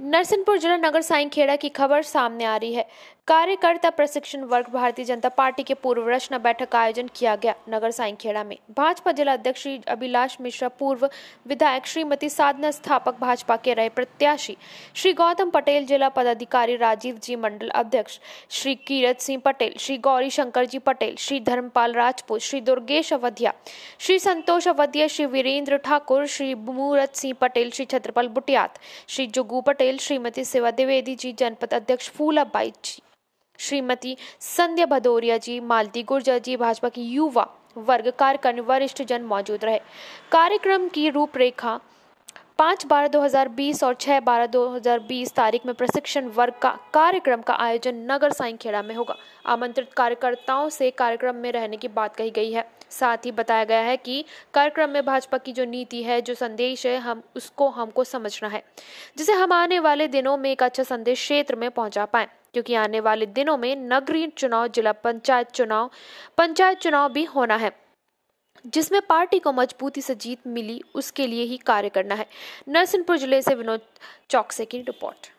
नरसिंहपुर जिला नगर साईखेड़ा की खबर सामने आ रही है। कार्यकर्ता प्रशिक्षण वर्ग भारतीय जनता पार्टी के पूर्व रचना बैठक का आयोजन किया गया नगर साईखेड़ा में। भाजपा जिला अध्यक्ष श्री अभिलाष मिश्रा, पूर्व विधायक श्रीमती साधना, स्थापक भाजपा के रहे प्रत्याशी श्री गौतम पटेल, जिला पदाधिकारी राजीव जी मंडल अध्यक्ष श्री कीरत सिंह पटेल, श्री गौरी शंकर जी पटेल, श्री धर्मपाल राजपूत, श्री दुर्गेश अवधिया, श्री संतोष अवधिया, श्री वीरेंद्र ठाकुर, श्री मूरत सिंह पटेल, श्री छत्रपाल बुटियात, श्री जुगू पटेल, श्रीमती सेवा द्विवेदी जी, जनपद अध्यक्ष फूलाबाई जी। श्रीमती संध्या भदौरिया जी, मालती गुर्जर जी, भाजपा की युवा वर्ग कार्यकारिणी वरिष्ठ जन मौजूद रहे। कार्यक्रम की रूपरेखा पाँच बारह दो हज़ार बीस और छह बारह दो हज़ार बीस तारीख में प्रशिक्षण वर्ग का कार्यक्रम का आयोजन नगर साईखेड़ा में होगा। आमंत्रित कार्यकर्ताओं से कार्यक्रम में रहने की बात कही गई है। साथ ही बताया गया है कि कार्यक्रम में भाजपा की जो नीति है, जो संदेश है, हम उसको हमको समझना है, जिसे हम आने वाले दिनों में एक अच्छा संदेश क्षेत्र में पहुँचा पाए, क्योंकि आने वाले दिनों में नगरीय चुनाव, जिला पंचायत चुनाव पंचायत चुनाव भी होना है। जिसमें पार्टी को मजबूती से जीत मिली, उसके लिए ही कार्य करना है। नरसिंहपुर ज़िले से विनोद चौकसे की रिपोर्ट।